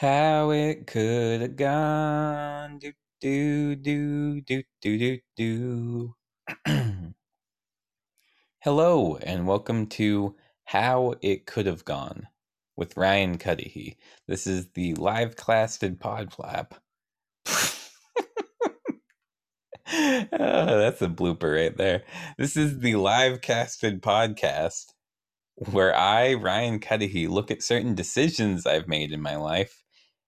how it could have gone. Do, do, do, do, do, do, do. Hello, and welcome to How It Could Have Gone with Ryan Cuddihy. This is the live casted pod flap. oh, that's a blooper right there. This is the live casted podcast where I, Ryan Cuddihy, look at certain decisions I've made in my life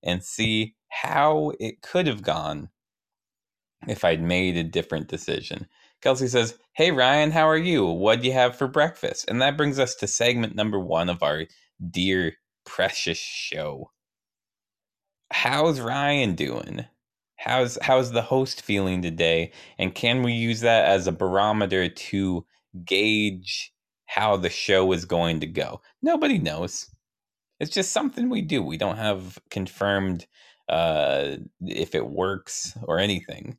and see how it could have gone if I'd made a different decision. Kelsey says, Hey Ryan, how are you? What do you have for breakfast? And that brings us to segment number one of our dear precious show. How's Ryan doing? How's how's the host feeling today? And can we use that as a barometer to gauge how the show is going to go? Nobody knows. It's just something we do. We don't have confirmed uh, if it works or anything.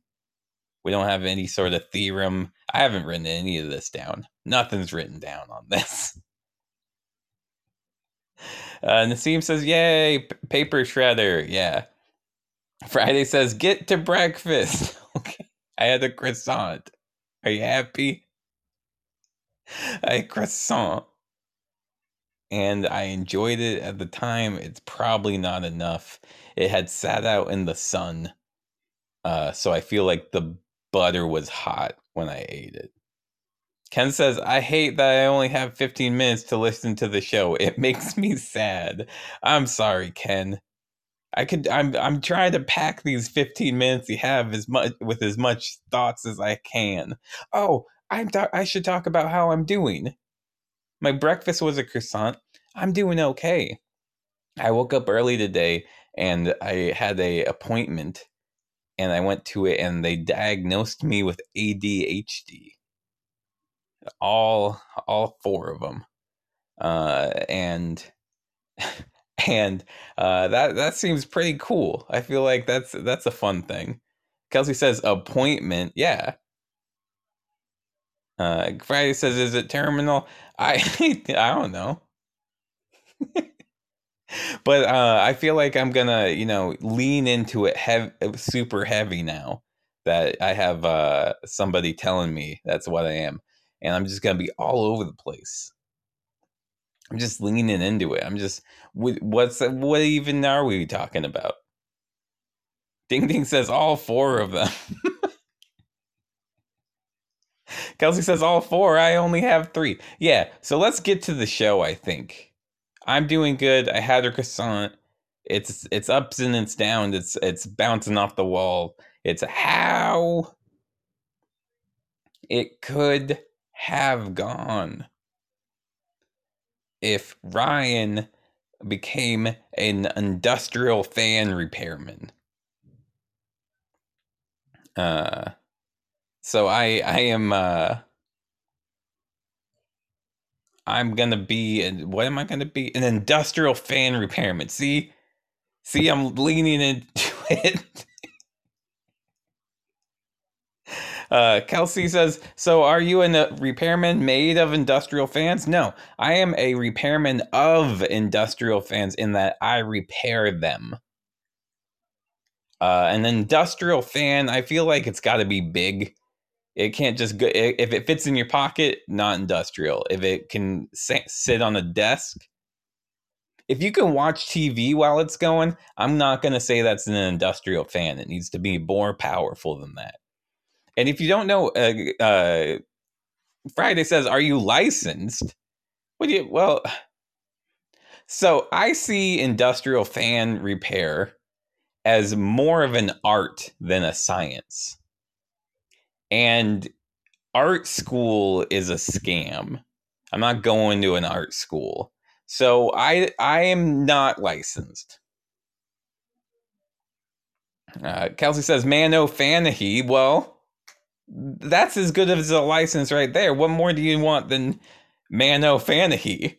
We don't have any sort of theorem. I haven't written any of this down. Nothing's written down on this. Uh, Nassim says, "Yay, p- paper shredder!" Yeah. Friday says, "Get to breakfast." okay, I had a croissant. Are you happy? Had croissant, and I enjoyed it at the time. It's probably not enough. It had sat out in the sun, uh, so I feel like the butter was hot when I ate it. Ken says, I hate that I only have 15 minutes to listen to the show. It makes me sad. I'm sorry, Ken. I could I'm I'm trying to pack these 15 minutes you have as much with as much thoughts as I can. Oh, I'm th- I should talk about how I'm doing. My breakfast was a croissant. I'm doing okay. I woke up early today and I had a appointment and I went to it and they diagnosed me with ADHD. All all four of them. Uh and and uh that that seems pretty cool. I feel like that's that's a fun thing. Kelsey says appointment. Yeah. Uh Friday says is it terminal? I I don't know. but uh, I feel like I'm gonna, you know, lean into it hev- super heavy now that I have uh, somebody telling me that's what I am, and I'm just gonna be all over the place. I'm just leaning into it. I'm just, what's what even are we talking about? Ding Ding says all four of them. Kelsey says all four. I only have three. Yeah, so let's get to the show. I think. I'm doing good. I had a croissant. It's it's ups and it's downs. It's it's bouncing off the wall. It's how it could have gone if Ryan became an industrial fan repairman. Uh so I I am uh I'm gonna be what am I gonna be? An industrial fan repairman. See, see, I'm leaning into it. Uh, Kelsey says, "So, are you a repairman made of industrial fans?" No, I am a repairman of industrial fans in that I repair them. Uh, an industrial fan, I feel like it's got to be big it can't just go if it fits in your pocket, not industrial. If it can sit on a desk, if you can watch TV while it's going, I'm not going to say that's an industrial fan. It needs to be more powerful than that. And if you don't know, uh, uh, Friday says, "Are you licensed?" What do you? Well, so I see industrial fan repair as more of an art than a science and art school is a scam. I'm not going to an art school. So I I am not licensed. Uh, Kelsey says, "Mano Fanahy." Well, that's as good as a license right there. What more do you want than Mano Fanahy?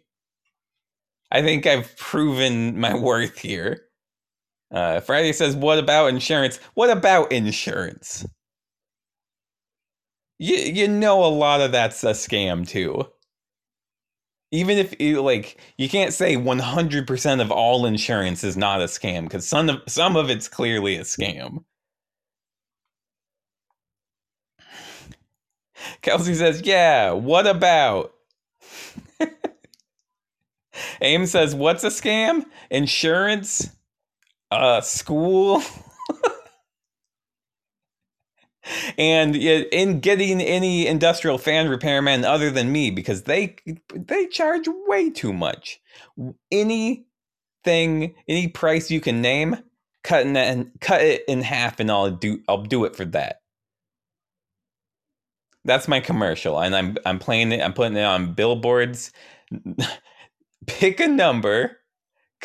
I think I've proven my worth here. Uh, Friday says, "What about insurance? What about insurance?" You you know a lot of that's a scam too. even if you like you can't say 100% of all insurance is not a scam because some of some of it's clearly a scam. Kelsey says yeah what about? Aim says what's a scam? Insurance? Uh school and in getting any industrial fan repairman other than me because they they charge way too much. Anything any price you can name cut and cut it in half and I'll do I'll do it for that. That's my commercial and I'm I'm playing it I'm putting it on billboards. Pick a number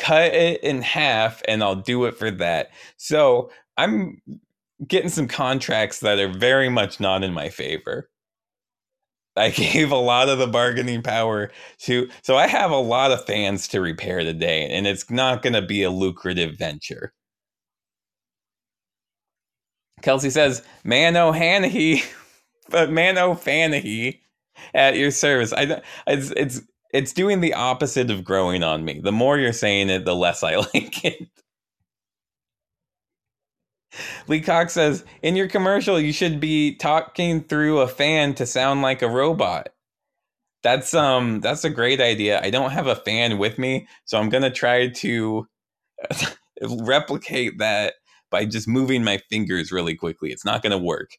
cut it in half and I'll do it for that. So I'm getting some contracts that are very much not in my favor. I gave a lot of the bargaining power to, so I have a lot of fans to repair today, and it's not going to be a lucrative venture. Kelsey says, "Man O'Hanahy, but Man O'Fanahy at your service." I it's it's it's doing the opposite of growing on me. The more you're saying it, the less I like it. Lee Cox says, in your commercial, you should be talking through a fan to sound like a robot. That's um that's a great idea. I don't have a fan with me, so I'm gonna try to replicate that by just moving my fingers really quickly. It's not gonna work.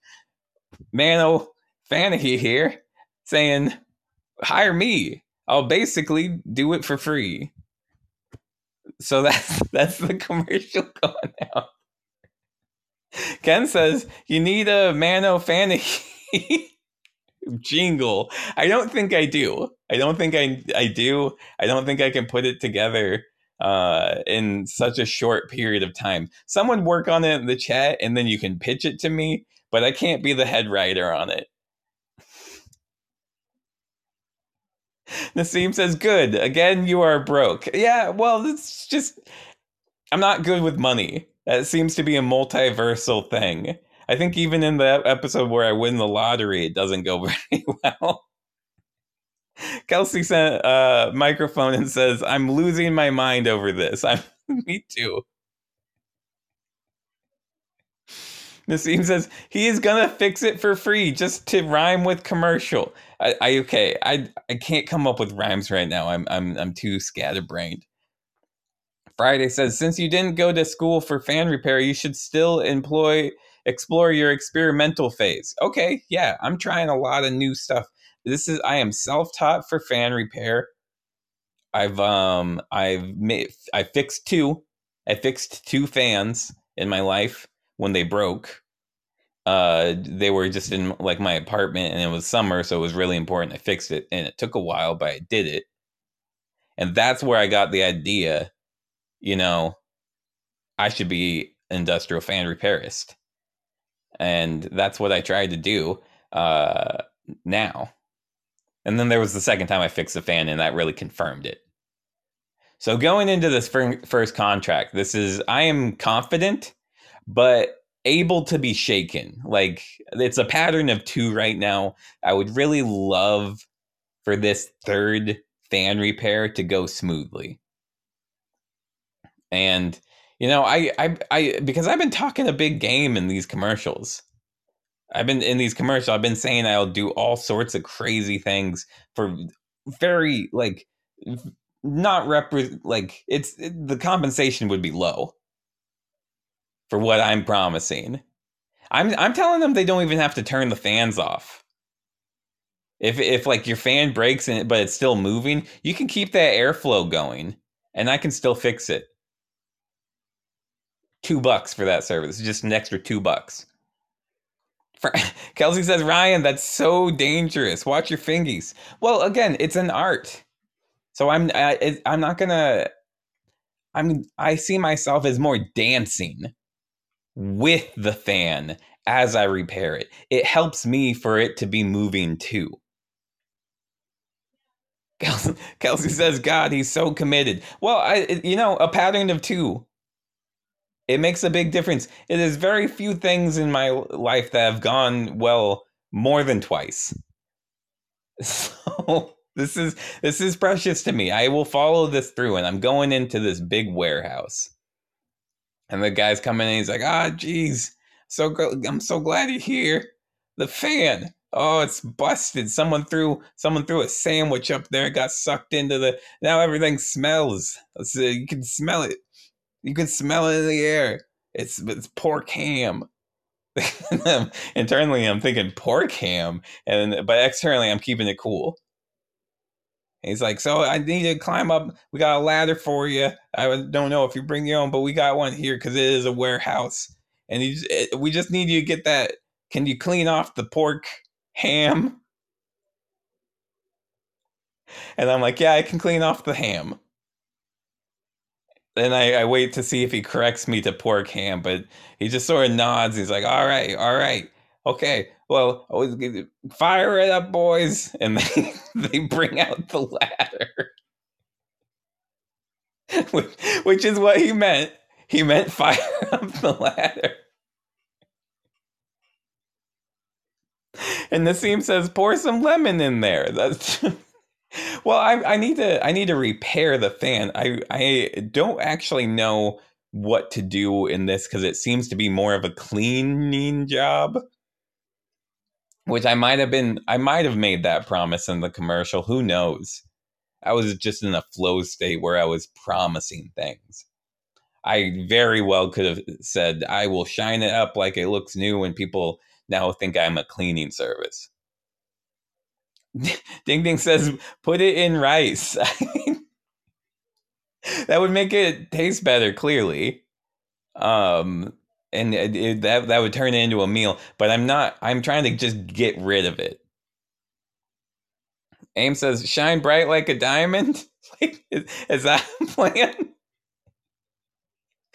Mano Fanahy here saying, hire me. I'll basically do it for free. So that's that's the commercial going out. Ken says you need a Mano Fanny jingle. I don't think I do. I don't think I I do. I don't think I can put it together uh, in such a short period of time. Someone work on it in the chat, and then you can pitch it to me. But I can't be the head writer on it. Nassim says, "Good. Again, you are broke." Yeah. Well, it's just I'm not good with money. That seems to be a multiversal thing. I think even in the episode where I win the lottery, it doesn't go very well. Kelsey sent a microphone and says, I'm losing my mind over this. I'm me too. Nassim says he is gonna fix it for free just to rhyme with commercial. I, I okay, I I can't come up with rhymes right now. I'm I'm I'm too scatterbrained. Friday says, since you didn't go to school for fan repair, you should still employ explore your experimental phase. Okay, yeah, I'm trying a lot of new stuff. This is I am self-taught for fan repair. I've um I've made I fixed two. I fixed two fans in my life when they broke. Uh they were just in like my apartment and it was summer, so it was really important I fixed it and it took a while, but I did it. And that's where I got the idea you know, I should be industrial fan repairist. And that's what I tried to do uh, now. And then there was the second time I fixed the fan, and that really confirmed it. So going into this first contract, this is I am confident, but able to be shaken. Like it's a pattern of two right now. I would really love for this third fan repair to go smoothly. And you know, I I I because I've been talking a big game in these commercials. I've been in these commercials. I've been saying I'll do all sorts of crazy things for very like not repre like it's it, the compensation would be low for what I'm promising. I'm I'm telling them they don't even have to turn the fans off. If if like your fan breaks and but it's still moving, you can keep that airflow going and I can still fix it two bucks for that service. Just an extra two bucks. For, Kelsey says, Ryan, that's so dangerous. Watch your fingies. Well, again, it's an art. So I'm I, I'm not gonna. I'm I see myself as more dancing with the fan as I repair it. It helps me for it to be moving too. Kelsey, Kelsey says, God, he's so committed. Well, I you know a pattern of two it makes a big difference. It is very few things in my life that have gone well more than twice. So This is this is precious to me. I will follow this through, and I'm going into this big warehouse. And the guy's coming in. He's like, "Ah, geez, so I'm so glad you're here. The fan, oh, it's busted. Someone threw someone threw a sandwich up there. Got sucked into the. Now everything smells. You can smell it. You can smell it in the air. It's it's pork ham. Internally, I'm thinking pork ham, and but externally, I'm keeping it cool. he's like, so I need to climb up. We got a ladder for you. I don't know if you bring your own, but we got one here because it is a warehouse, and you, it, we just need you to get that. Can you clean off the pork ham? And I'm like, yeah, I can clean off the ham then I, I, wait to see if he corrects me to pork ham, but he just sort of nods. He's like, "All right, all right, okay. Well, fire it up, boys!" And they they bring out the ladder, which, which is what he meant. He meant fire up the ladder. And Nassim says, "Pour some lemon in there." That's well, I, I need to I need to repair the fan. I I don't actually know what to do in this because it seems to be more of a cleaning job. Which I might have been I might have made that promise in the commercial. Who knows? I was just in a flow state where I was promising things. I very well could have said I will shine it up like it looks new and people now think I'm a cleaning service. Ding Ding says, put it in rice. that would make it taste better, clearly. Um, and it, it, that that would turn it into a meal. But I'm not. I'm trying to just get rid of it. Aim says, "Shine bright like a diamond." like, is, is that a plan?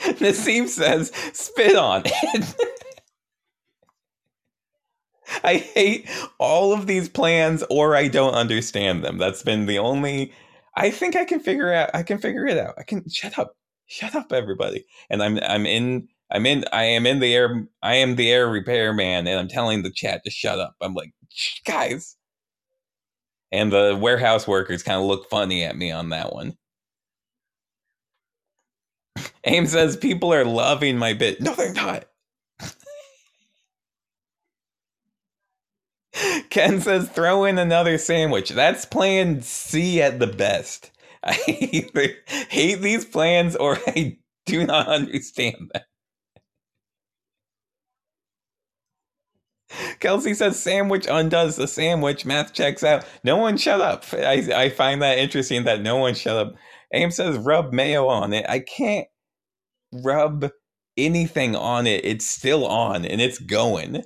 Nassim says, "Spit on it." I hate all of these plans or I don't understand them. That's been the only I think I can figure out I can figure it out. I can shut up. Shut up everybody. And I'm I'm in I'm in I am in the air I am the air repair man and I'm telling the chat to shut up. I'm like, guys. And the warehouse workers kind of look funny at me on that one. Aim says people are loving my bit. No, they're not. Ken says throw in another sandwich. That's plan C at the best. I either hate these plans or I do not understand them. Kelsey says sandwich undoes the sandwich. Math checks out. No one shut up. I, I find that interesting that no one shut up. Aim says rub mayo on it. I can't rub anything on it. It's still on and it's going.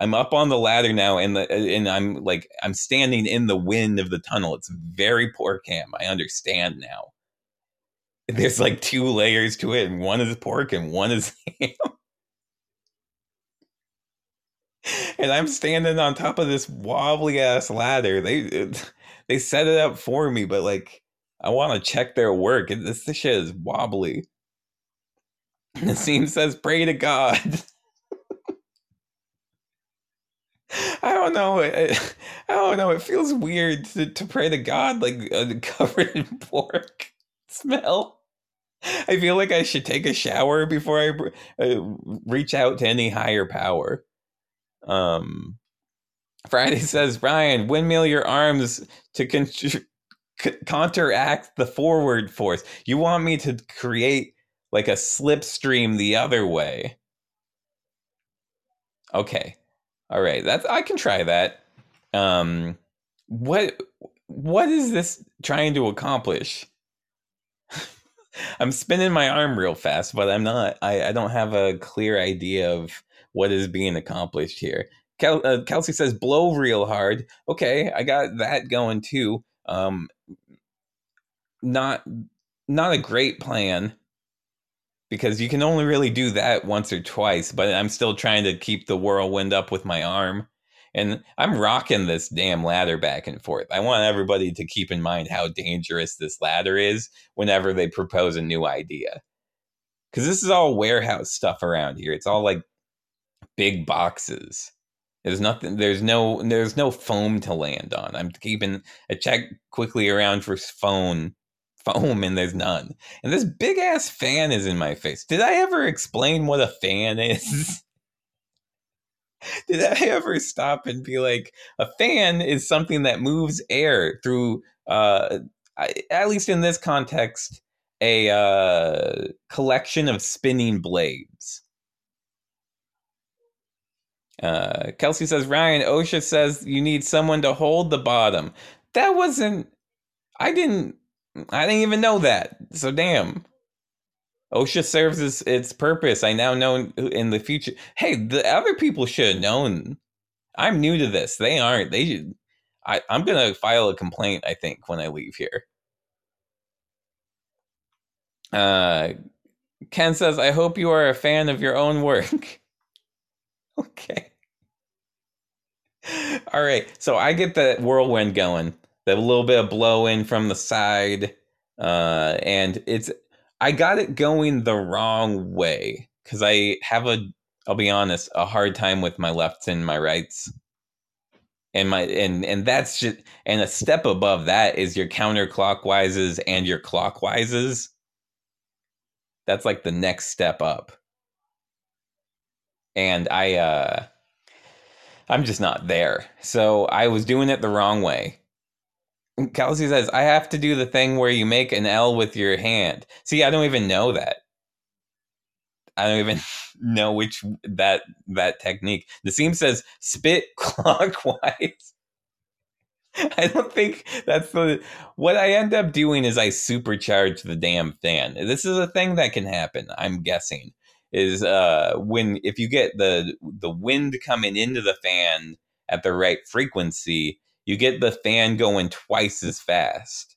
I'm up on the ladder now, and the and I'm like I'm standing in the wind of the tunnel. It's very poor cam. I understand now. There's like two layers to it, and one is pork and one is ham. and I'm standing on top of this wobbly ass ladder. They they set it up for me, but like I want to check their work. This, this shit is wobbly. Nassim says, "Pray to God." I don't know. I, I don't know. It feels weird to, to pray to God like uh, covered in pork smell. I feel like I should take a shower before I uh, reach out to any higher power. Um, Friday says, Brian, windmill your arms to con- c- counteract the forward force. You want me to create like a slipstream the other way. Okay. All right, that's I can try that. Um, what what is this trying to accomplish? I'm spinning my arm real fast, but I'm not. I, I don't have a clear idea of what is being accomplished here. Kel, uh, Kelsey says blow real hard. Okay, I got that going too. Um, not not a great plan because you can only really do that once or twice, but I'm still trying to keep the whirlwind up with my arm. And I'm rocking this damn ladder back and forth. I want everybody to keep in mind how dangerous this ladder is whenever they propose a new idea. Because this is all warehouse stuff around here. It's all like big boxes. There's nothing. There's no. There's no foam to land on. I'm keeping. I check quickly around for phone foam, and there's none. And this big ass fan is in my face. Did I ever explain what a fan is? Did I ever stop and be like, a fan is something that moves air through? Uh, at least in this context, a uh, collection of spinning blades. Uh, Kelsey says, Ryan, OSHA says you need someone to hold the bottom. That wasn't, I didn't, I didn't even know that. So damn. OSHA serves its, its purpose. I now know in the future. Hey, the other people should have known. I'm new to this. They aren't. They should. I, I'm to file a complaint, I think, when I leave here. Uh, Ken says, I hope you are a fan of your own work. okay. All right. So I get the whirlwind going, the little bit of blow in from the side. Uh, and it's, I got it going the wrong way because I have a, I'll be honest, a hard time with my lefts and my rights. And my and and that's just and a step above that is your counterclockwises and your clockwises that's like the next step up and i uh i'm just not there so i was doing it the wrong way kelsey says i have to do the thing where you make an l with your hand see i don't even know that i don't even know which that that technique Nassim says spit clockwise I don't think that's the what I end up doing is I supercharge the damn fan. This is a thing that can happen, I'm guessing. Is uh when if you get the the wind coming into the fan at the right frequency, you get the fan going twice as fast.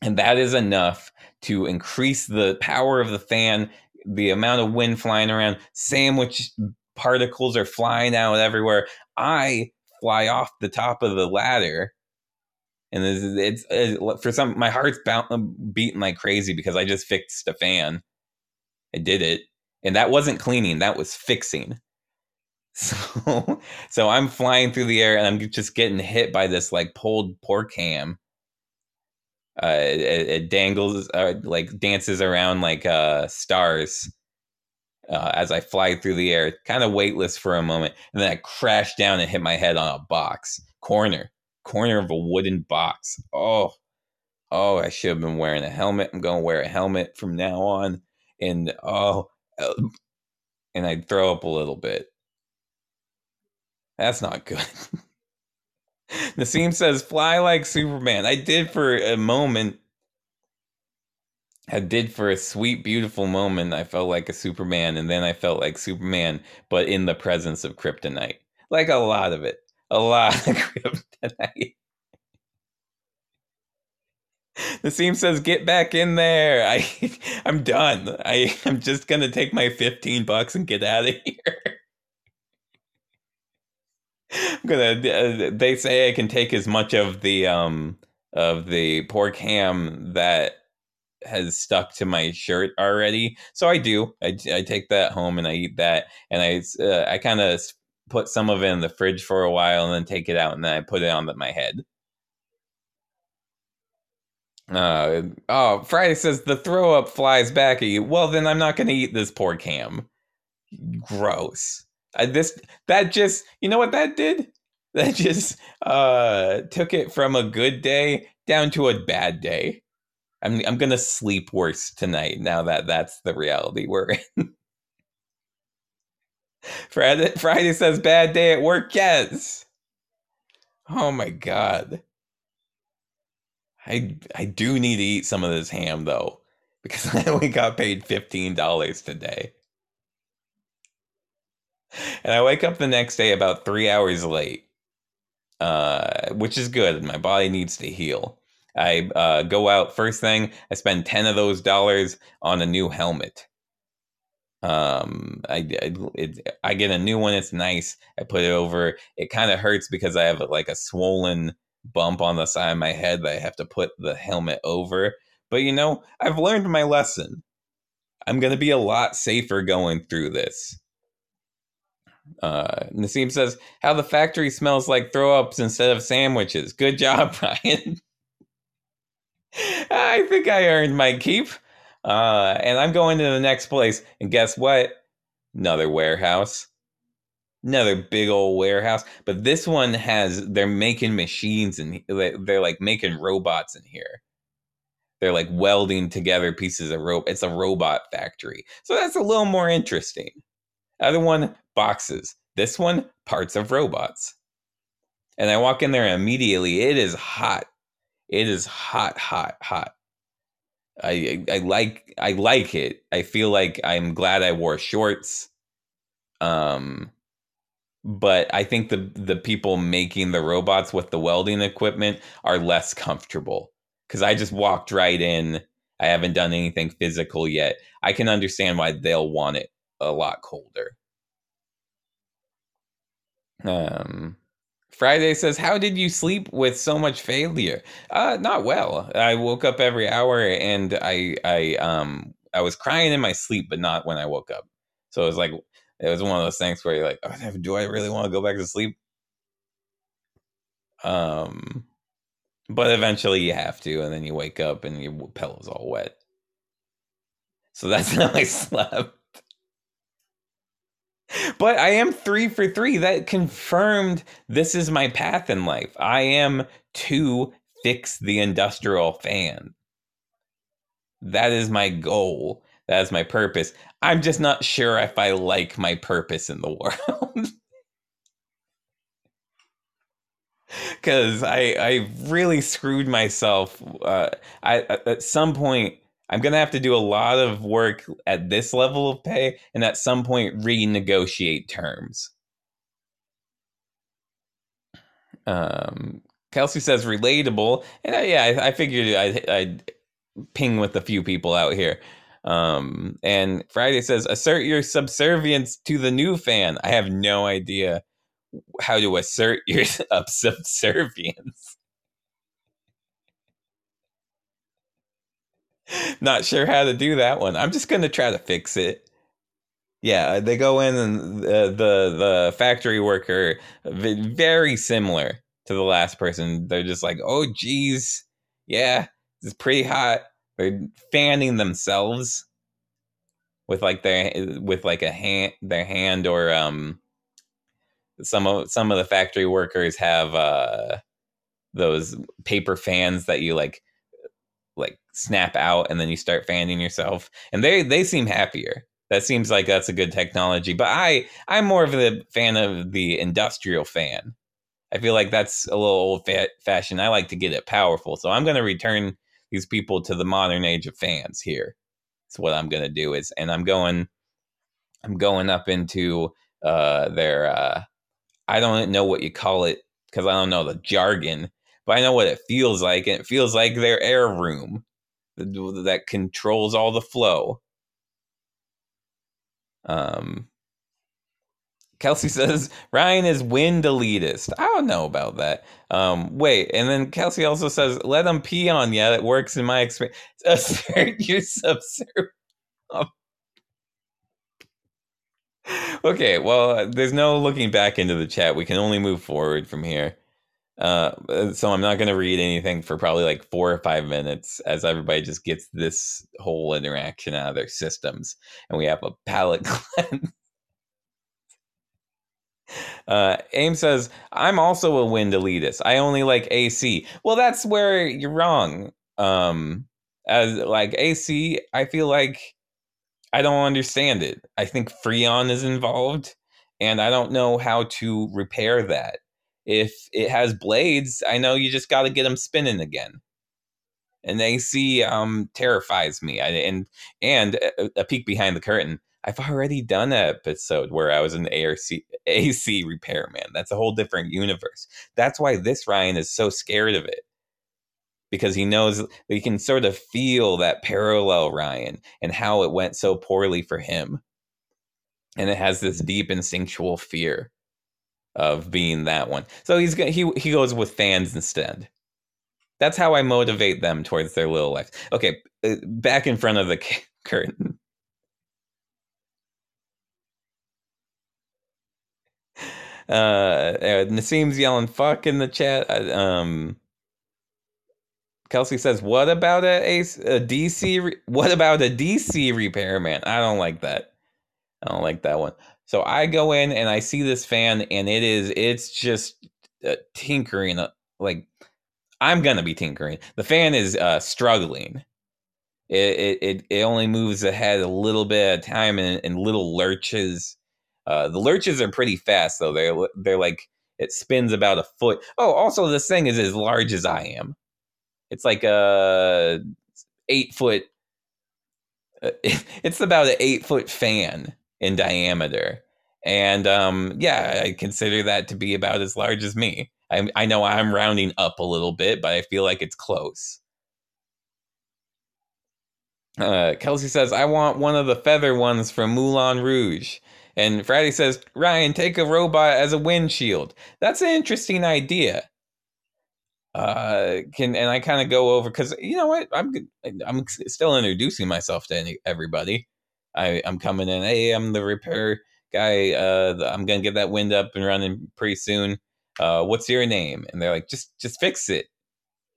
And that is enough to increase the power of the fan, the amount of wind flying around, sandwich particles are flying out everywhere. I fly off the top of the ladder and it's, it's, it's, for some my heart's um, beating like crazy because i just fixed a fan i did it and that wasn't cleaning that was fixing so so i'm flying through the air and i'm just getting hit by this like pulled pork ham uh it, it dangles uh, like dances around like uh stars uh, as I fly through the air, kind of weightless for a moment, and then I crash down and hit my head on a box corner, corner of a wooden box. Oh, oh, I should have been wearing a helmet. I'm to wear a helmet from now on, and oh, uh, and I throw up a little bit. That's not good. Nassim says, "Fly like Superman." I did for a moment I did for a sweet, beautiful moment. I felt like a Superman, and then I felt like Superman, but in the presence of kryptonite. Like a lot of it, a lot of kryptonite. Seam says, "Get back in there." I, I'm done. I, I'm just gonna take my 15 bucks and get out of here. I'm gonna. Uh, they say I can take as much of the um of the pork ham that has stuck to my shirt already. So I do. I, I take that home and I eat that, and I uh, I kind of put some of it in the fridge for a while, and then take it out, and then I put it on the, my head. Uh, oh, Friday says the throw up flies back at you. Well, then I'm not going to eat this pork ham. Gross. I, this that just you know what that did? That just uh took it from a good day down to a bad day. I'm I'm gonna sleep worse tonight now that that's the reality we're in. Friday, Friday says bad day at work. Yes. Oh my god. I I do need to eat some of this ham though because I only got paid fifteen dollars today. And I wake up the next day about three hours late, uh, which is good. My body needs to heal. I uh, go out first thing. I spend ten of those dollars on a new helmet. Um, I I, it, I get a new one. It's nice. I put it over. It kind of hurts because I have like a swollen bump on the side of my head that I have to put the helmet over. But you know, I've learned my lesson. I'm gonna be a lot safer going through this. Uh, Nassim says, How the factory smells like throw ups instead of sandwiches. Good job, Ryan. I think I earned my keep. Uh, and I'm going to the next place. And guess what? Another warehouse. Another big old warehouse. But this one has, they're making machines and they're like making robots in here. They're like welding together pieces of rope. It's a robot factory. So that's a little more interesting. Other one, boxes. This one, parts of robots. And I walk in there immediately it is hot. It is hot, hot, hot. I, I, I like I like it. I feel like I'm glad I wore shorts. Um but I think the the people making the robots with the welding equipment are less comfortable cuz I just walked right in. I haven't done anything physical yet. I can understand why they'll want it a lot colder. Um Friday says, "How did you sleep with so much failure?" Uh, not well. I woke up every hour, and I, I, um, I was crying in my sleep, but not when I woke up. So it was like, it was one of those things where you're like, oh, "Do I really want to go back to sleep?" Um, but eventually you have to, and then you wake up and your pillow's all wet. So that's how I slept but I am three for three. That confirmed this is my path in life. I am to fix the industrial fan. That is my goal. That is my purpose. I'm just not sure if I like my purpose in the world. Because I, I really screwed myself. Uh, I at some point I'm going to have to do a lot of work at this level of pay and at some point renegotiate terms. Um, Kelsey says relatable. And I, yeah, I, I figured I'd, I'd, ping with a few people out here. Um, and Friday says assert your subservience to the new fan. I have no idea how to assert your subservience. Not sure how to do that one. I'm just gonna try to fix it. Yeah, they go in and the the, the factory worker very similar to the last person. They're just like, oh geez, yeah, it's pretty hot. They're fanning themselves with like their with like a hand their hand or um some of some of the factory workers have uh those paper fans that you like snap out and then you start fanning yourself and they they seem happier. That seems like that's a good technology but i i'm more of a fan of the industrial fan. I feel like that's a little old fashioned. I like to get it powerful so i'm going to return these people to the modern age of fans here. That's what i'm going to do is and i'm going i'm going up into uh their uh i don't know what you call it because i don't know the jargon but I know what it feels like, and it feels like their air room that controls all the flow. Um, Kelsey says Ryan is wind elitist. I don't know about that. Um, wait, and then Kelsey also says, "Let them pee on you." It works in my experience. Assert your subservience. okay, well, there's no looking back into the chat. We can only move forward from here. Uh, so I'm not going to read anything for probably like four or five minutes as everybody just gets this whole interaction out of their systems, and we have a palate cleanse. Uh, Aim says, I'm also a wind elitist. I only like AC. Well, that's where you're wrong. Um, as like AC, I feel like I don't understand it. I think Freon is involved, and I don't know how to repair that if it has blades, I know you just got to get them spinning again. And AC um, terrifies me. I, and and a, a, peek behind the curtain. I've already done an episode where I was an ARC, AC repairman. That's a whole different universe. That's why this Ryan is so scared of it because he knows he can sort of feel that parallel Ryan and how it went so poorly for him. And it has this deep instinctual fear of being that one. So he's he he goes with fans instead. That's how I motivate them towards their little life. Okay, uh, back in front of the curtain. uh, Nassim's yelling "fuck" in the chat. Um, Kelsey says, "What about a, a, a DC? Re- what about a DC repairman? I don't like that. I don't like that one." So I go in and I see this fan, and it is it's just uh, tinkering. Uh, like I'm gonna be tinkering. The fan is uh, struggling. It, it it only moves ahead a little bit at a time and, and little lurches. Uh, the lurches are pretty fast though. They're they're like it spins about a foot. Oh, also this thing is as large as I am. It's like a eight foot. Uh, it's about an eight foot fan in diameter, and um, yeah, I consider that to be about as large as me. I, I know I'm rounding up a little bit, but I feel like it's close. Uh, Kelsey says, I want one of the feather ones from Moulin Rouge. And Friday says, Ryan, take a robot as a windshield. That's an interesting idea uh can and i kind of go over because you know what i'm i'm still introducing myself to any, everybody i i'm coming in hey i'm the repair guy uh i'm gonna get that wind up and running pretty soon. Uh what's your name? And they're like just just fix it.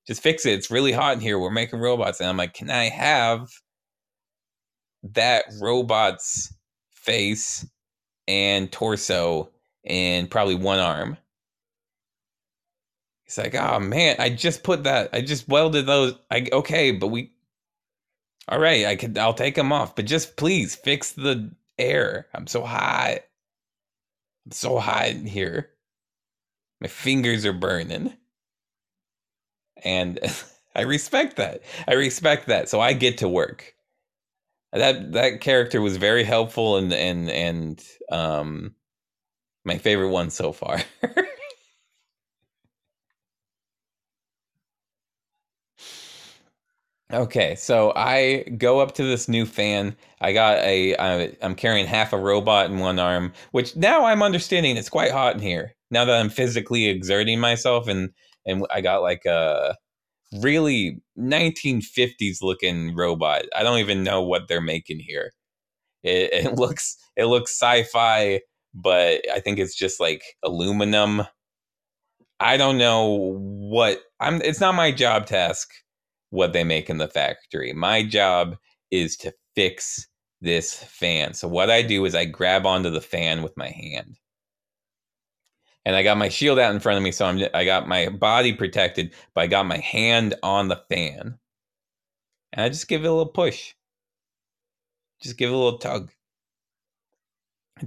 Just fix it. It's really hot in here. We're making robots. And i'm like can i have that robot's face and torso and probably one arm? He's like, oh man, I just put that, I just welded those. I okay, but we, all right, I could, I'll take them off, but just please fix the air. I'm so hot. I'm so hot in here. My fingers are burning, and I respect that. I respect that. So I get to work. That that character was very helpful and and and um my favorite one so far. Okay, so I go up to this new fan. I got a. I'm carrying half a robot in one arm, which now I'm understanding it's quite hot in here. Now that I'm physically exerting myself, and and I got like a really 1950s looking robot. I don't even know what they're making here. It, it looks it looks sci-fi, but I think it's just like aluminum. I don't know what I'm. It's not my job task what they make in the factory. My job is to fix this fan. So what I do is I grab onto the fan with my hand. And I got my shield out in front of me, so I'm I got my body protected, but I got my hand on the fan. And I just give it a little push. Just give it a little tug.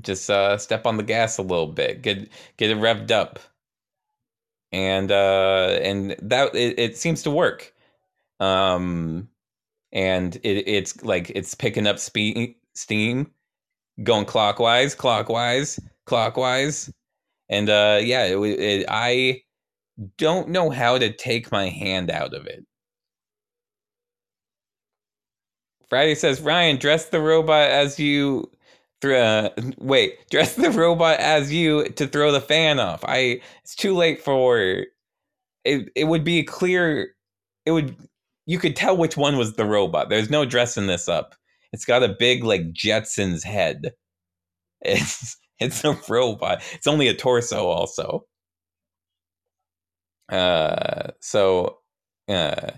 Just uh, step on the gas a little bit. Get get it revved up. And uh, and that it, it seems to work um, and it, it's like it's picking up speed steam, going clockwise, clockwise, clockwise, and uh, yeah, it, it, I don't know how to take my hand out of it. Friday says, Ryan, dress the robot as you. Th- uh, wait, dress the robot as you to throw the fan off. I. It's too late for. It. It would be a clear. It would you could tell which one was the robot. There's no dressing this up. It's got a big like Jetsons head. It's it's a robot. It's only a torso also. Uh so uh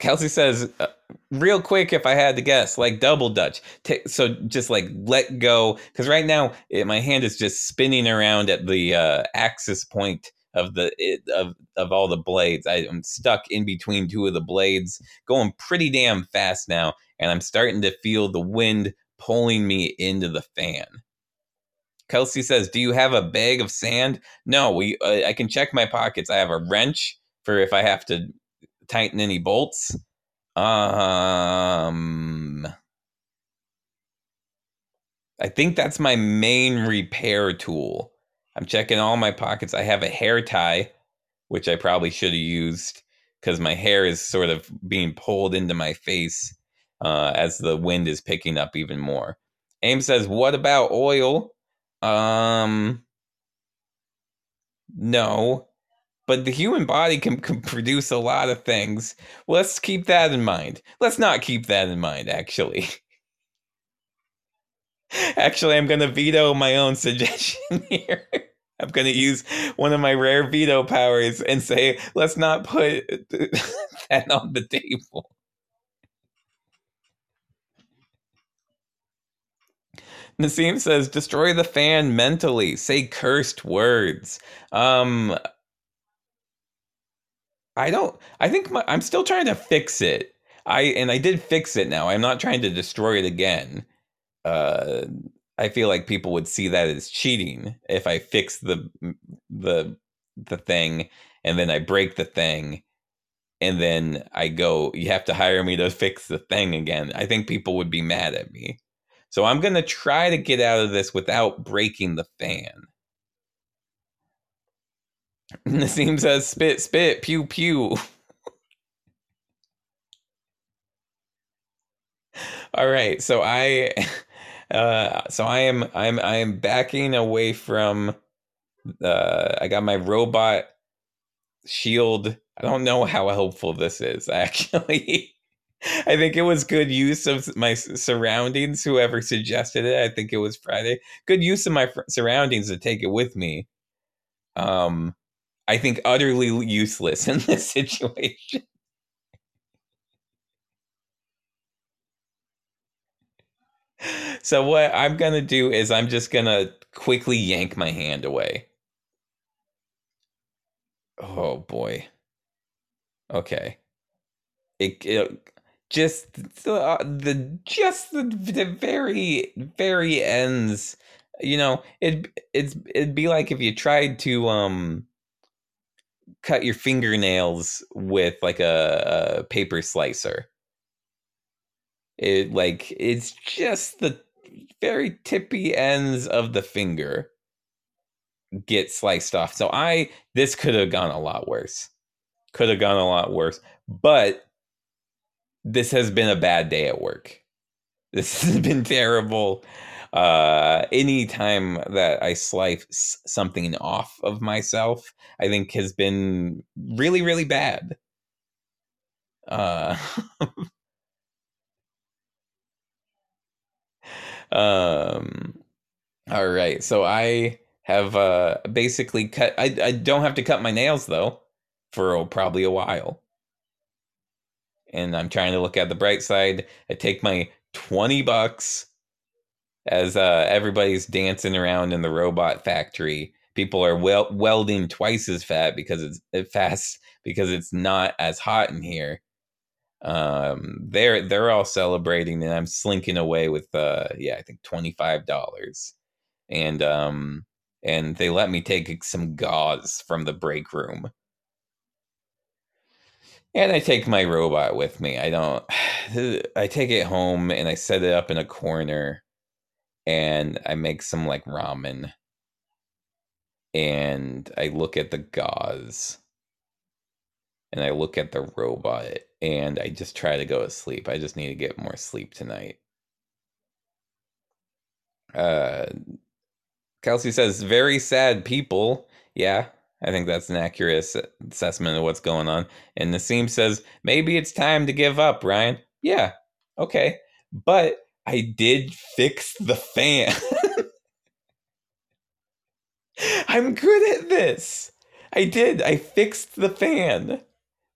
Kelsey says uh, real quick if I had to guess like double dutch. T- so just like let go cuz right now it, my hand is just spinning around at the uh axis point of the of of all the blades. I, am stuck in between two of the blades, going pretty damn fast now, and I'm starting to feel the wind pulling me into the fan. Kelsey says, "Do you have a bag of sand?" No, we. Uh, I can check my pockets. I have a wrench for if I have to tighten any bolts. Um, I think that's my main repair tool. I'm checking all my pockets. I have a hair tie, which I probably should have used because my hair is sort of being pulled into my face uh, as the wind is picking up even more. Aim says, "What about oil?" Um, no, but the human body can, can produce a lot of things. Let's keep that in mind. Let's not keep that in mind, actually. Actually, I'm going to veto my own suggestion here. I'm going to use one of my rare veto powers and say, let's not put that on the table. Nassim says, destroy the fan mentally. Say cursed words. Um, I don't. I think my, I'm still trying to fix it. I and I did fix it now. I'm not trying to destroy it again. Uh, I feel like people would see that as cheating if I fix the the the thing and then I break the thing and then I go, you have to hire me to fix the thing again. I think people would be mad at me. So I'm going to try to get out of this without breaking the fan. Nassim says, spit, spit, pew, pew. All right, so I, uh, so I am, I'm, I am backing away from. Uh, I got my robot shield. I don't know how helpful this is actually. I think it was good use of my surroundings. Whoever suggested it, I think it was Friday. Good use of my surroundings to take it with me. Um, I think utterly useless in this situation. So what I'm gonna do is I'm just gonna quickly yank my hand away. Oh boy. Okay. It, it just the, uh, the just the, the very very ends you know it it's it'd be like if you tried to um cut your fingernails with like a, a paper slicer it like it's just the very tippy ends of the finger get sliced off so i this could have gone a lot worse could have gone a lot worse but this has been a bad day at work. This has been terrible. Uh, any time that I slice something off of myself, I think has been really, really bad. Uh, um, all right. So I have uh, basically cut. I I don't have to cut my nails though for probably a while and I'm trying to look at the bright side. I take my 20 bucks as uh, everybody's dancing around in the robot factory. People are wel- welding twice as fat because it's uh, fast because it's not as hot in here. Um, they're they're all celebrating, and I'm slinking away with uh, yeah, I think twenty five dollars, and um, and they let me take some gauze from the break room and I take my robot with me. I don't, I take it home and I set it up in a corner and I make some like ramen. And I look at the gauze and I look at the robot and I just try to go to sleep. I just need to get more sleep tonight. Uh, Kelsey says, very sad people. Yeah, I think that's an accurate assessment of what's going on. And Nassim says, maybe it's time to give up, Ryan. Yeah, okay. But I did fix the fan. I'm good at this. I did. I fixed the fan.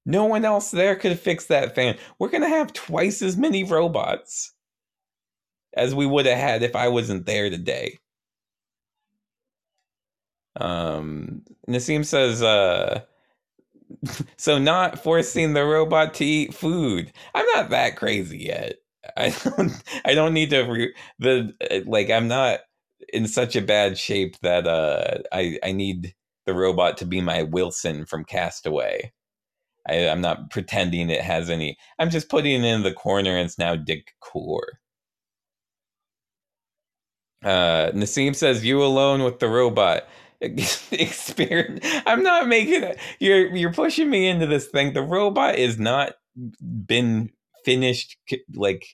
No one else there could fix that fan. We're going to have twice as many robots as we would have had if I wasn't there today. Um, Nassim says, uh, so not forcing the robot to eat food. I'm not that crazy yet. I don't. I don't need to. Re- the like. I'm not in such a bad shape that uh, I I need the robot to be my Wilson from Castaway. I, am not pretending it has any. I'm just putting it in the corner and it's now Dick Core. Uh, Nassim says, "You alone with the robot." experience. I'm not making it. You're you're pushing me into this thing. The robot is not been finished. Like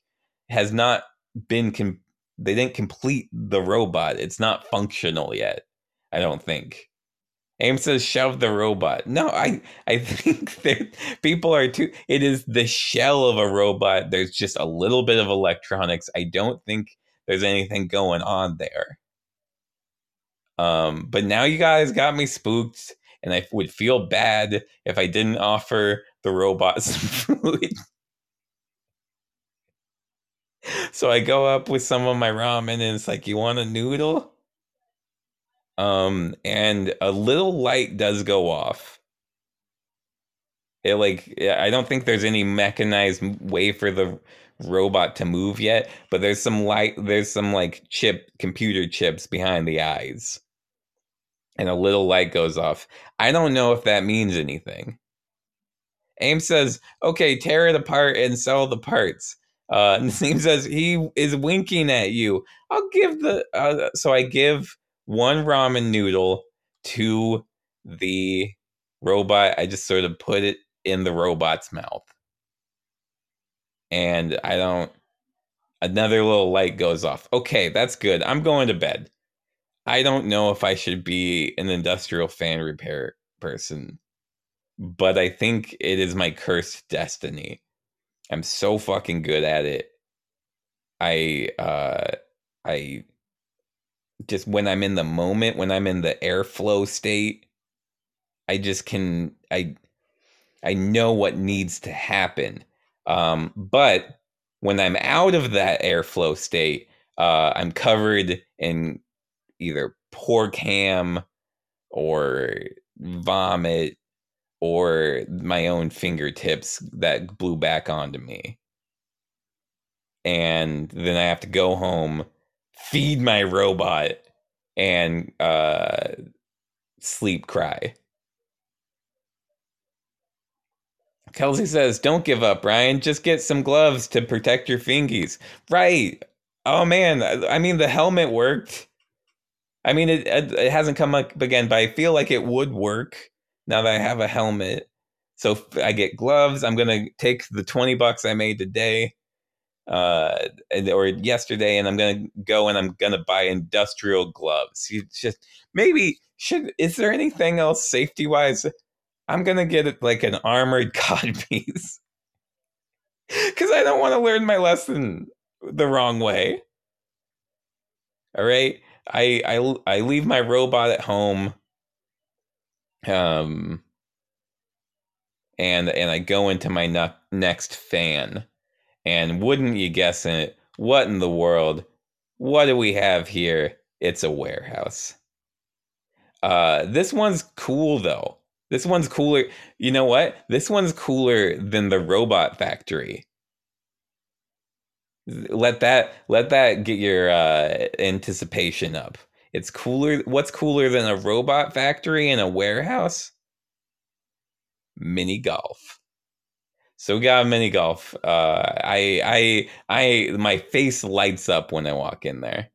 has not been. Com- they didn't complete the robot. It's not functional yet. I don't think. Aim says shove the robot. No, I I think that people are too. It is the shell of a robot. There's just a little bit of electronics. I don't think there's anything going on there. Um, but now you guys got me spooked, and I would feel bad if I didn't offer the robot some food. so I go up with some of my ramen, and it's like, "You want a noodle?" Um, and a little light does go off. It like I don't think there's any mechanized way for the robot to move yet, but there's some light there's some like chip computer chips behind the eyes. And a little light goes off. I don't know if that means anything. AIM says, okay, tear it apart and sell the parts. Uh, Nassim says he is winking at you. I'll give the uh, so I give one ramen noodle to the robot. I just sort of put it in the robot's mouth. And I don't another little light goes off. Okay, that's good. I'm going to bed. I don't know if I should be an industrial fan repair person, but I think it is my cursed destiny. I'm so fucking good at it. I uh I just when I'm in the moment, when I'm in the airflow state, I just can I I know what needs to happen. Um, but when I'm out of that airflow state, uh, I'm covered in either pork ham or vomit or my own fingertips that blew back onto me. And then I have to go home, feed my robot, and uh, sleep cry. Kelsey says, "Don't give up, Ryan. Just get some gloves to protect your fingies." Right? Oh man, I mean the helmet worked. I mean it, it hasn't come up again, but I feel like it would work now that I have a helmet. So I get gloves. I'm gonna take the twenty bucks I made today, uh, or yesterday, and I'm gonna go and I'm gonna buy industrial gloves. You just maybe should. Is there anything else safety wise? I'm gonna get like an armored cod piece because I don't want to learn my lesson the wrong way. All right, I I I leave my robot at home. Um, and and I go into my ne- next fan, and wouldn't you guess it? What in the world? What do we have here? It's a warehouse. Uh, this one's cool though. This one's cooler. You know what? This one's cooler than the Robot Factory. Let that let that get your uh, anticipation up. It's cooler. What's cooler than a robot factory and a warehouse? Mini golf. So we got mini golf. Uh, I I I my face lights up when I walk in there,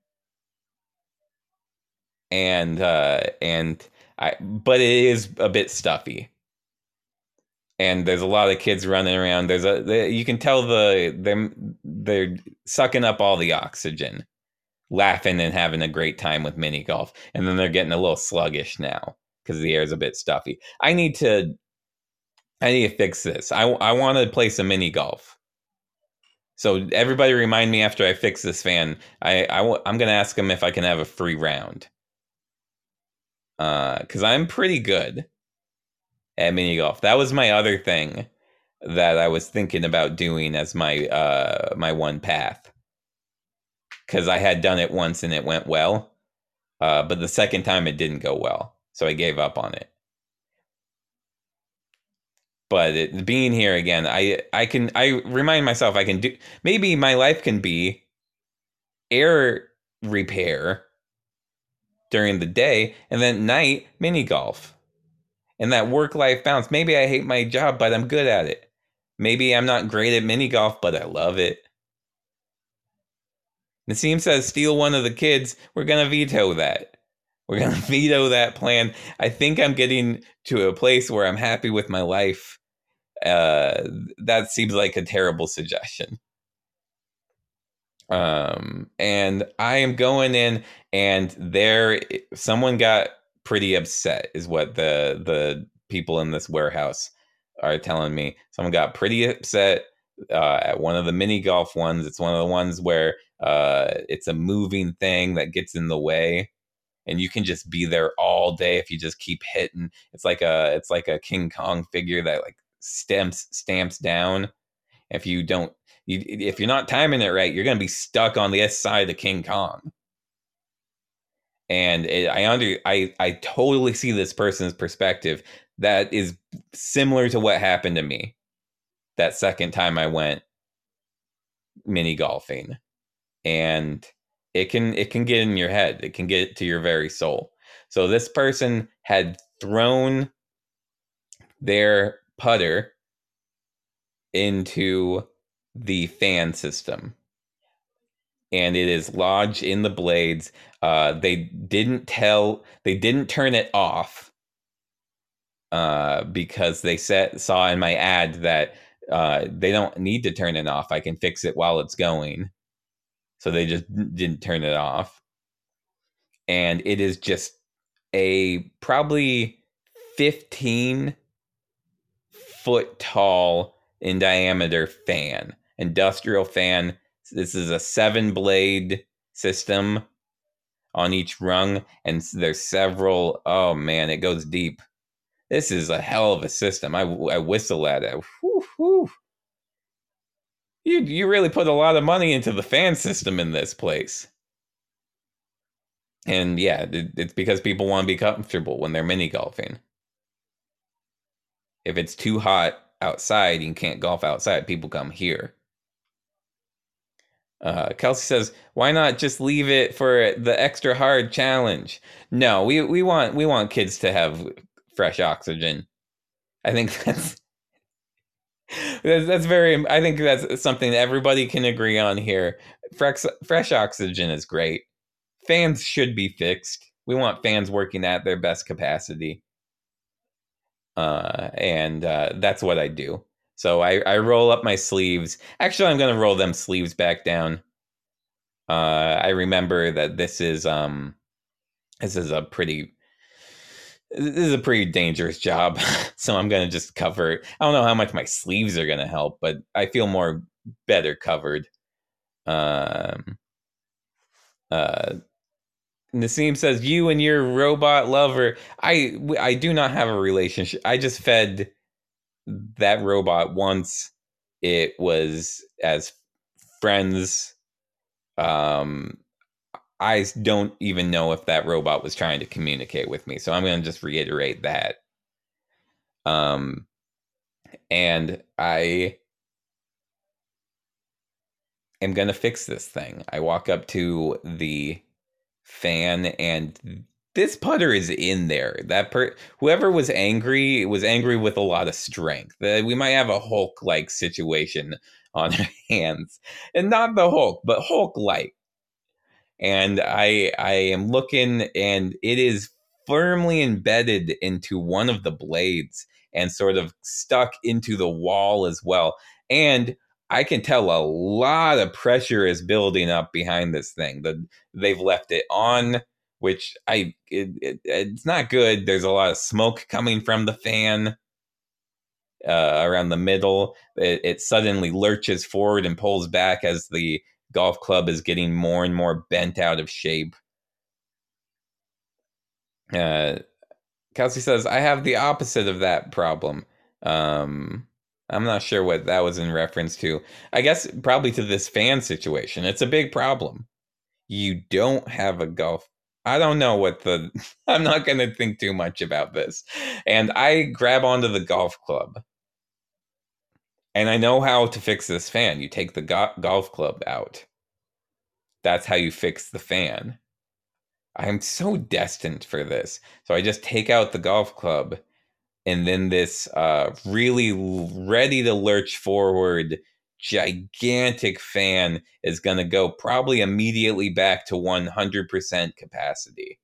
and uh, and I, but it is a bit stuffy. And there's a lot of kids running around. There's a they, you can tell the them they're sucking up all the oxygen, laughing and having a great time with mini golf. And then they're getting a little sluggish now because the air is a bit stuffy. I need to I need to fix this. I I want to play some mini golf. So everybody remind me after I fix this fan. I'm gonna ask them if I can have a free round because uh, I'm pretty good at mini golf. That was my other thing that I was thinking about doing as my uh, my one path because I had done it once and it went well, uh, but the second time it didn't go well, so I gave up on it. But it, being here again, I I can I remind myself I can do maybe my life can be air repair during the day, and then night mini golf. And that work life balance. Maybe I hate my job, but I'm good at it. Maybe I'm not great at mini golf, but I love it. Nassim says, steal one of the kids. We're going to veto that. We're going to veto that plan. I think I'm getting to a place where I'm happy with my life. Uh, that seems like a terrible suggestion. Um, and I am going in, and there, someone got pretty upset, is what the the people in this warehouse are telling me. Someone got pretty upset uh, at one of the mini golf ones. It's one of the ones where uh, it's a moving thing that gets in the way, and you can just be there all day if you just keep hitting. It's like a it's like a King Kong figure that like stamps stamps down. If you don't, you, if you're not timing it right, you're gonna be stuck on the S side of the King Kong. And it, I under I I totally see this person's perspective. That is similar to what happened to me that second time I went mini golfing, and it can it can get in your head. It can get to your very soul. So this person had thrown their putter into the fan system. And it is lodged in the blades. Uh, they didn't tell they didn't turn it off uh, because they set, saw in my ad that uh, they don't need to turn it off. I can fix it while it's going. So they just didn't turn it off. And it is just a probably 15 foot tall in diameter fan, industrial fan. This is a seven blade system on each rung, and there's several. Oh man, it goes deep. This is a hell of a system. I, I whistle at it. Whew, whew. You you really put a lot of money into the fan system in this place. And yeah, it, it's because people want to be comfortable when they're mini golfing. If it's too hot outside, you can't golf outside. People come here. Uh, Kelsey says, "Why not just leave it for the extra hard challenge?" No, we we want we want kids to have fresh oxygen. I think that's that's, that's very. I think that's something that everybody can agree on here. Fresh fresh oxygen is great. Fans should be fixed. We want fans working at their best capacity uh, and uh, that's what I do. So I, I roll up my sleeves. Actually, I'm going to roll them sleeves back down. Uh, I remember that this is um, this is a pretty this is a pretty dangerous job. so I'm going to just cover. I don't know how much my sleeves are going to help, but I feel more better covered. Um, uh, Nassim says, "You and your robot lover. I I do not have a relationship. I just fed that robot once. It was as friends. Um, I don't even know if that robot was trying to communicate with me. So I'm going to just reiterate that. Um, and I am going to fix this thing. I walk up to the fan and this putter is in there. That per whoever was angry was angry with a lot of strength. Uh, we might have a Hulk like situation on our hands, and not the Hulk, but Hulk like. And I I am looking, and it is firmly embedded into one of the blades and sort of stuck into the wall as well. And I can tell a lot of pressure is building up behind this thing. The they've left it on, which I it, it, it's not good. There's a lot of smoke coming from the fan uh, around the middle. It, it suddenly lurches forward and pulls back as the golf club is getting more and more bent out of shape. Uh, Kelsey says, "I have the opposite of that problem." Um, I'm not sure what that was in reference to. I guess probably to this fan situation. It's a big problem. You don't have a golf. I don't know what the. I'm not going to think too much about this. And I grab onto the golf club. And I know how to fix this fan. You take the go- golf club out. That's how you fix the fan. I'm so destined for this. So I just take out the golf club and then this uh, really ready to lurch forward gigantic fan is going to go probably immediately back to 100% capacity.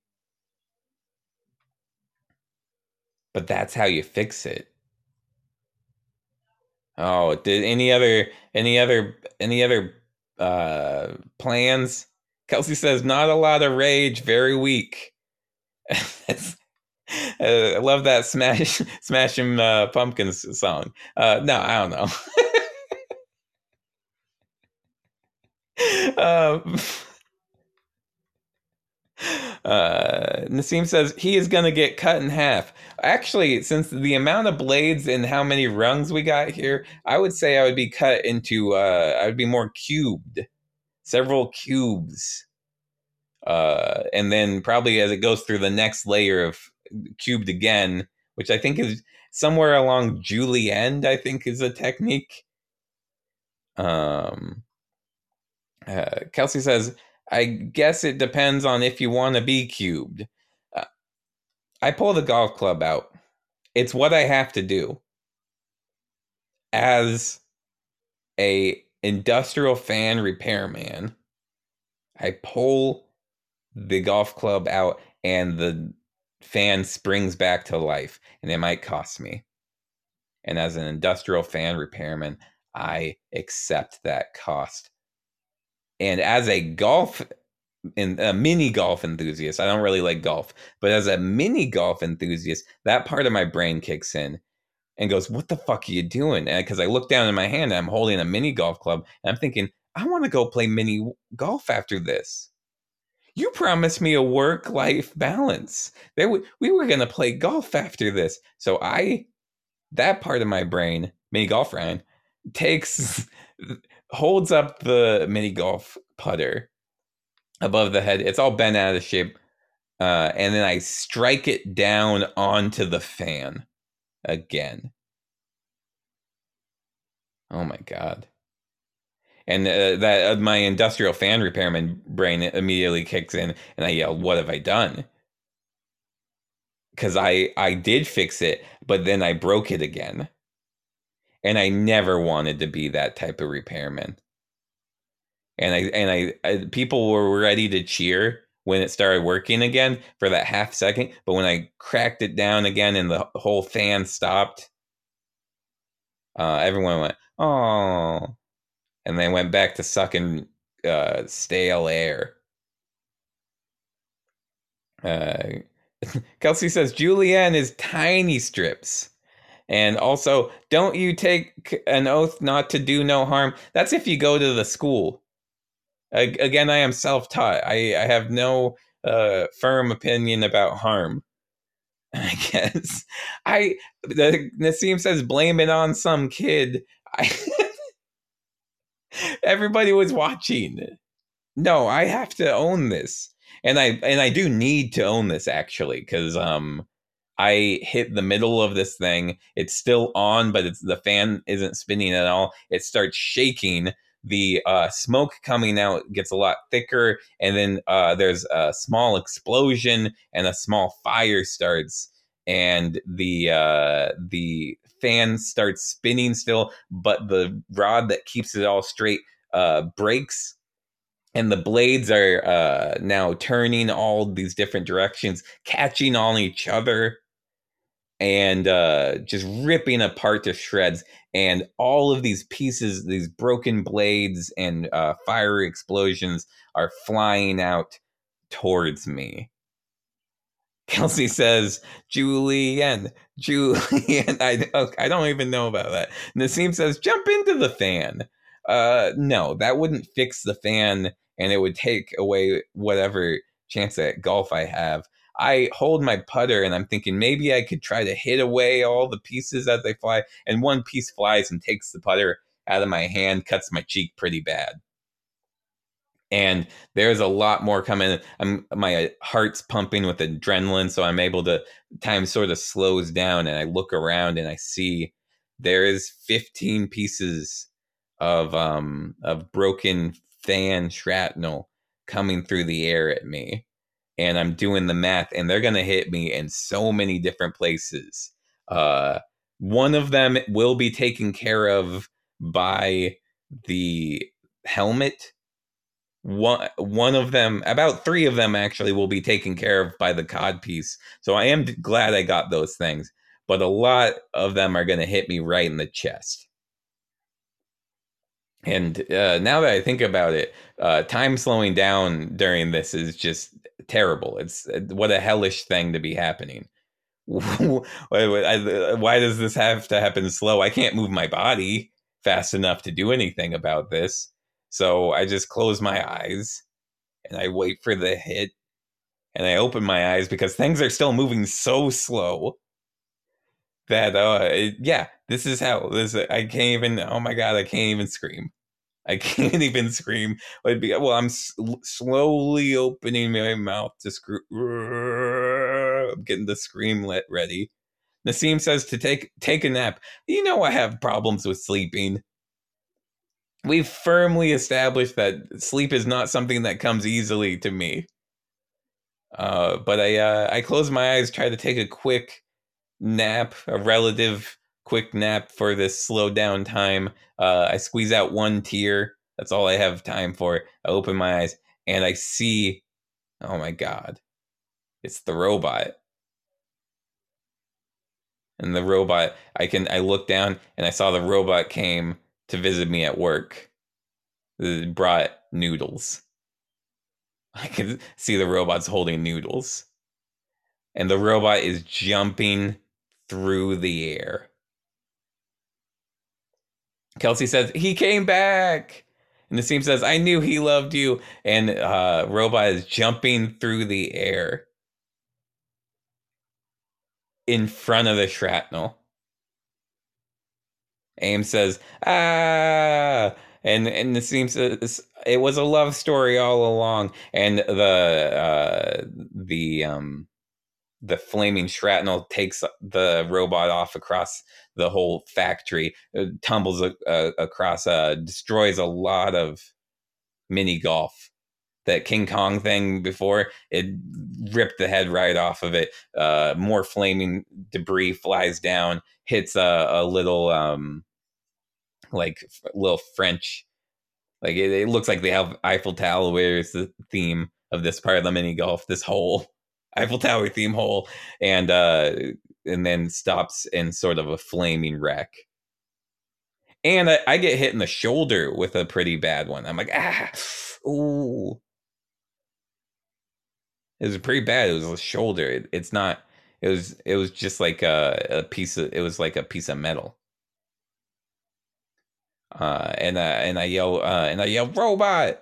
But that's how you fix it. Oh, did any other any other any other uh plans? Kelsey says not a lot of rage, very weak. I love that Smash Smashing uh, Pumpkins song. Uh, no, I don't know. um, Uh, Nassim says he is to get cut in half. Actually, since the amount of blades and how many rungs we got here, I would say I would be cut into, uh, I would be more cubed, several cubes. Uh, and then probably as it goes through the next layer of cubed again, which I think is somewhere along julienne, I think is a technique. Um, uh, Kelsey says, I guess it depends on if you want to be cubed. Uh, I pull the golf club out. It's what I have to do as a industrial fan repairman. I pull the golf club out and the fan springs back to life and it might cost me. And as an industrial fan repairman, I accept that cost and as a golf in a mini golf enthusiast, I don't really like golf, but as a mini golf enthusiast, that part of my brain kicks in and goes, "What the fuck are you doing?" Because I look down in my hand, I'm holding a mini golf club, and I'm thinking, "I want to go play mini golf after this." You promised me a work-life balance. There, we were gonna play golf after this, so I, that part of my brain, mini golf Ryan, takes holds up the mini golf putter above the head. It's all bent out of shape. Uh, and then I strike it down onto the fan again. Oh my god! And uh, that uh, my industrial fan repairman brain immediately kicks in, and I yell, "What have I done?" Because I I did fix it, but then I broke it again and I never wanted to be that type of repairman. And I and I, I, people were ready to cheer when it started working again for that half second, but when I cracked it down again and the whole fan stopped, uh, everyone went oh, and they went back to sucking uh, stale air. Uh, Kelsey says julienne is tiny strips. And also, don't you take an oath not to do no harm? That's if you go to the school. Again, I am self taught. I, I have no uh, firm opinion about harm. I guess. I the Nassim says blame it on some kid. I everybody was watching. No, I have to own this. And I and I do need to own this actually, because um I hit the middle of this thing. It's still on, but it's the fan isn't spinning at all. It starts shaking. The uh, smoke coming out gets a lot thicker, and then uh, there's a small explosion and a small fire starts, and the uh, the fan starts spinning still, but the rod that keeps it all straight uh, breaks and the blades are uh, now turning all these different directions, catching on each other and uh, just ripping apart to shreds. And all of these pieces, these broken blades and uh, fiery explosions are flying out towards me. Kelsey says, Julienne, Julienne. I, I don't even know about that. Nassim says, jump into the fan. Uh, no, that wouldn't fix the fan and it would take away whatever chance at golf I have. I hold my putter and I'm thinking maybe I could try to hit away all the pieces as they fly. And one piece flies and takes the putter out of my hand, cuts my cheek pretty bad. And there's a lot more coming. I'm my heart's pumping with adrenaline, so I'm able to time sort of slows down and I look around and I see there is 15 pieces of um of broken fan shrapnel coming through the air at me and I'm doing the math, and they're gonna hit me in so many different places. Uh, one of them will be taken care of by the helmet. One one of them, about three of them, actually will be taken care of by the cod piece. So I am glad I got those things, but a lot of them are gonna hit me right in the chest. And uh, now that I think about it, uh, time slowing down during this is just terrible. It's uh, what a hellish thing to be happening. why does this have to happen slow? I can't move my body fast enough to do anything about this. So I just close my eyes and I wait for the hit. and I open my eyes because things are still moving so slow that uh it, yeah this is how this i can't even oh my god i can't even scream. I can't even scream. Be, well i'm slowly opening my mouth to scream i'm getting the scream let ready. Nassim says to take take a nap. You know i have problems with sleeping we've firmly established that sleep is not something that comes easily to me uh, but I uh, I close my eyes, try to take a quick nap, a relative quick nap for this slow down time. Uh, I squeeze out one tear. That's all I have time for. I open my eyes and I see, oh my god, it's the robot. And the robot, I can, I look down and I saw the robot came to visit me at work. Brought noodles. I can see the robots holding noodles. And the robot is jumping through the air. Kelsey says, He came back. And Nassim says, I knew he loved you. And uh, Robot is jumping through the air in front of the shrapnel. Aim says, Ah. And, and it seems It was a love story all along. And the, uh, the, um, the flaming shrapnel takes the robot off across the whole factory, tumbles a, a, across, uh, destroys a lot of mini golf. That King Kong thing before it ripped the head right off of it. Uh, more flaming debris flies down, hits a, a little um, like little French. Like it, it looks like they have Eiffel Tower. Where's the theme of this part of the mini golf? This hole Eiffel Tower theme hole, and uh, and then stops in sort of a flaming wreck. And I, I, get hit in the shoulder with a pretty bad one. I'm like, ah, ooh. It was pretty bad. It was a shoulder. It, it's not. It was. It was just like a, a piece of. It was like a piece of metal. Uh, and uh, and I yell. Uh, and I yell, robot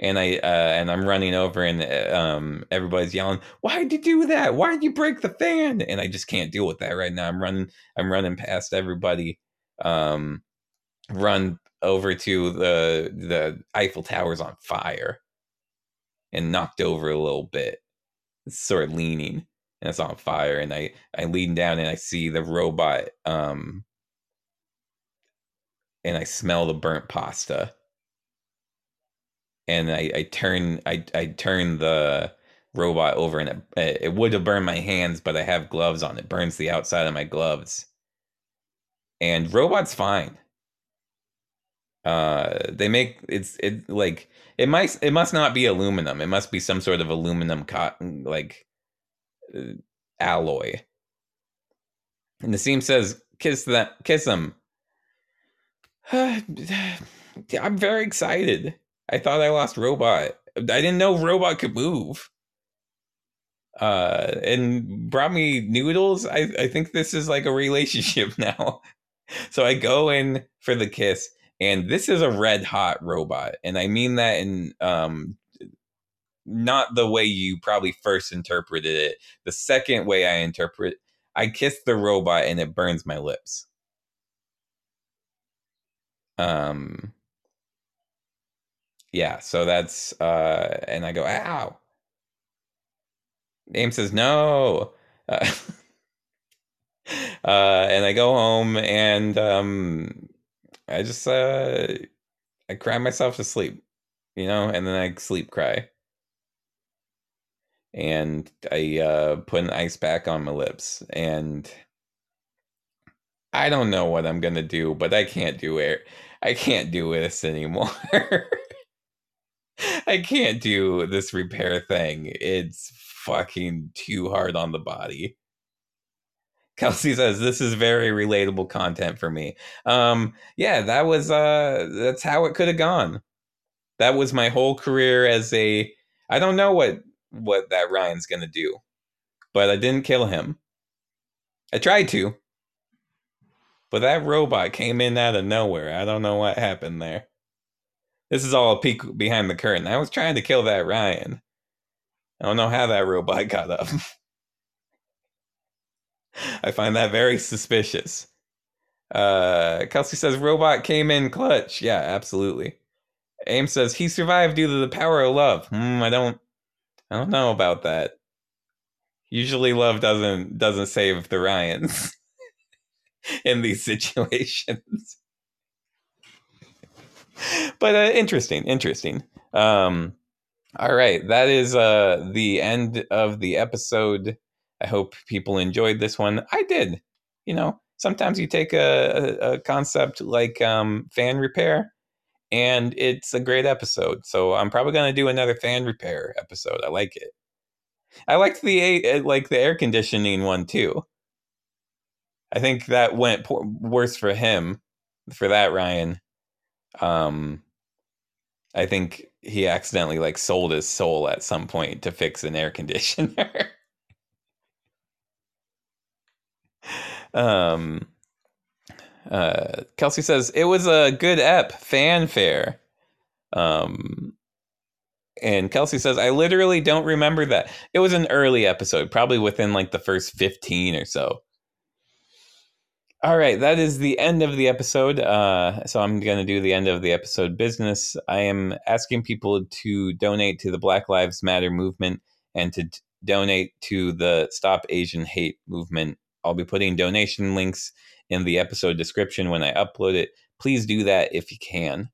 and I uh, and I'm running over and uh, um, everybody's yelling, "Why'd you do that? Why'd you break the fan?" And I just can't deal with that right now. I'm running I'm running past everybody. Um, run over to the the Eiffel Tower's on fire and knocked over a little bit. It's sort of leaning and it's on fire and I I lean down and I see the robot um and I smell the burnt pasta. And I, I turn I, I turn the robot over and it, it would have burned my hands but i have gloves on. It burns the outside of my gloves. And robot's fine uh they make it's it like it might it must not be aluminum it must be some sort of aluminum cotton like uh, alloy and Nassim says kiss that kiss him i'm very excited I thought I lost Robot. I didn't know Robot could move. Uh, and brought me noodles. I, I think this is like a relationship now. so I go in for the kiss, and this is a red hot robot. And I mean that in um not the way you probably first interpreted it. The second way I interpret I kiss the robot and it burns my lips. Um yeah, so that's uh and I go, ow. Aim says no. Uh, uh and I go home and um I just uh I cry myself to sleep, you know, and then I sleep cry. And I uh put an ice pack on my lips and I don't know what I'm gonna do, but I can't do it. I can't do this anymore. I can't do this repair thing. It's fucking too hard on the body. Kelsey says this is very relatable content for me. Um, yeah, that was uh, that's how it could have gone. That was my whole career as a. I don't know what what that Ryan's gonna do, but I didn't kill him. I tried to, but that robot came in out of nowhere. I don't know what happened there. This is all a peek behind the curtain. I was trying to kill that Ryan. I don't know how that robot got up. I find that very suspicious. Uh, Kelsey says robot came in clutch. Yeah, absolutely. Aim says he survived due to the power of love. Hmm, I don't, I don't know about that. Usually, love doesn't doesn't save the Ryans in these situations. but uh, interesting, interesting. Um, all right, that is uh, the end of the episode. I hope people enjoyed this one. I did. You know, sometimes you take a, a, concept like um, fan repair, and it's a great episode. So I'm probably going to do another fan repair episode. I like it. I liked the uh, like the air conditioning one too. I think that went poor, worse for him for that Ryan. Um, I think he accidentally like sold his soul at some point to fix an air conditioner. Um, uh, Kelsey says it was a good ep fanfare. Um, and Kelsey says I literally don't remember that. It was an early episode, probably within like the first fifteen or so. All right, that is the end of the episode. Uh, so I'm going to do the end of the episode business. I am asking people to donate to the Black Lives Matter movement and to t- donate to the Stop Asian Hate movement. I'll be putting donation links in the episode description when I upload it. Please do that if you can.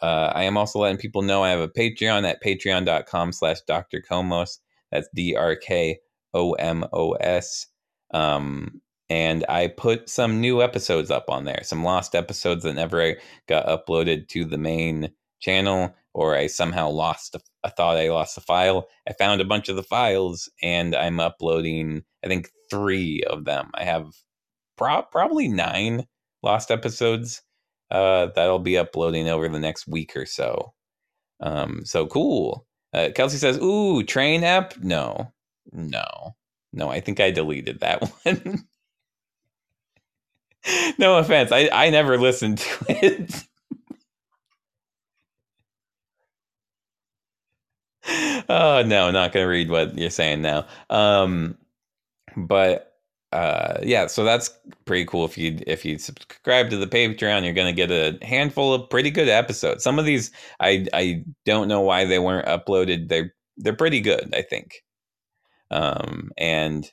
Uh, I am also letting people know I have a Patreon at patreon.com slash Dr. Komos. That's D R K O M O S. Um, and I put some new episodes up on there, some lost episodes that never got uploaded to the main channel, or I somehow lost. I thought I lost a file. I found a bunch of the files, and I'm uploading. I think three of them. I have pro- probably nine lost episodes uh, that'll be uploading over the next week or so. Um, so cool. Uh, Kelsey says, "Ooh, train app? No, no, no. I think I deleted that one." no offense. I, I never listened to it. oh no, not gonna read what you're saying now. Um, but uh, yeah, so that's pretty cool. If you if you subscribe to the Patreon, you're gonna get a handful of pretty good episodes. Some of these I I don't know why they weren't uploaded. They're they're pretty good, I think. Um, and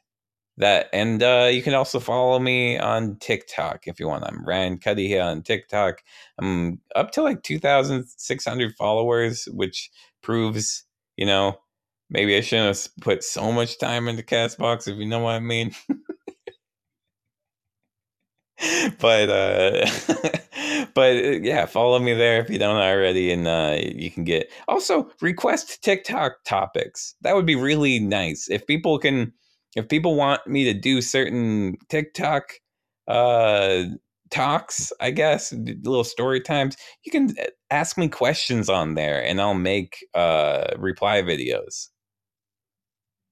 that and uh, you can also follow me on TikTok if you want. I'm Ryan Cuddihy here on TikTok. I'm up to like 2,600 followers, which proves, you know, maybe I shouldn't have put so much time into Castbox, if you know what I mean. but uh but uh, yeah follow me there if you don't already and uh you can get also request tiktok topics that would be really nice if people can if people want me to do certain TikTok uh talks, I guess, little story times, you can uh, ask me questions on there and I'll make uh reply videos.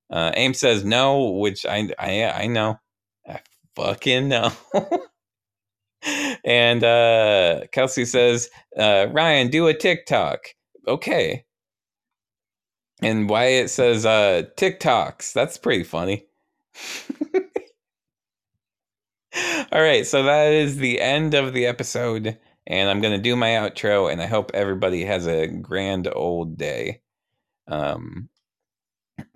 Uh Aim says no, which I I I know. I fucking know. and uh Kelsey says, uh Ryan, do a TikTok. Okay. And Wyatt says uh TikToks. That's pretty funny. All right, so that is the end of the episode, and I'm gonna do my outro, and I hope everybody has a grand old day. Um,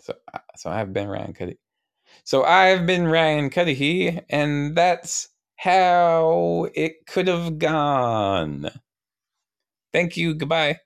so so I've been Ryan Cuddihy. So I've been Ryan Cuddihy, and that's how it could have gone. Thank you. Goodbye.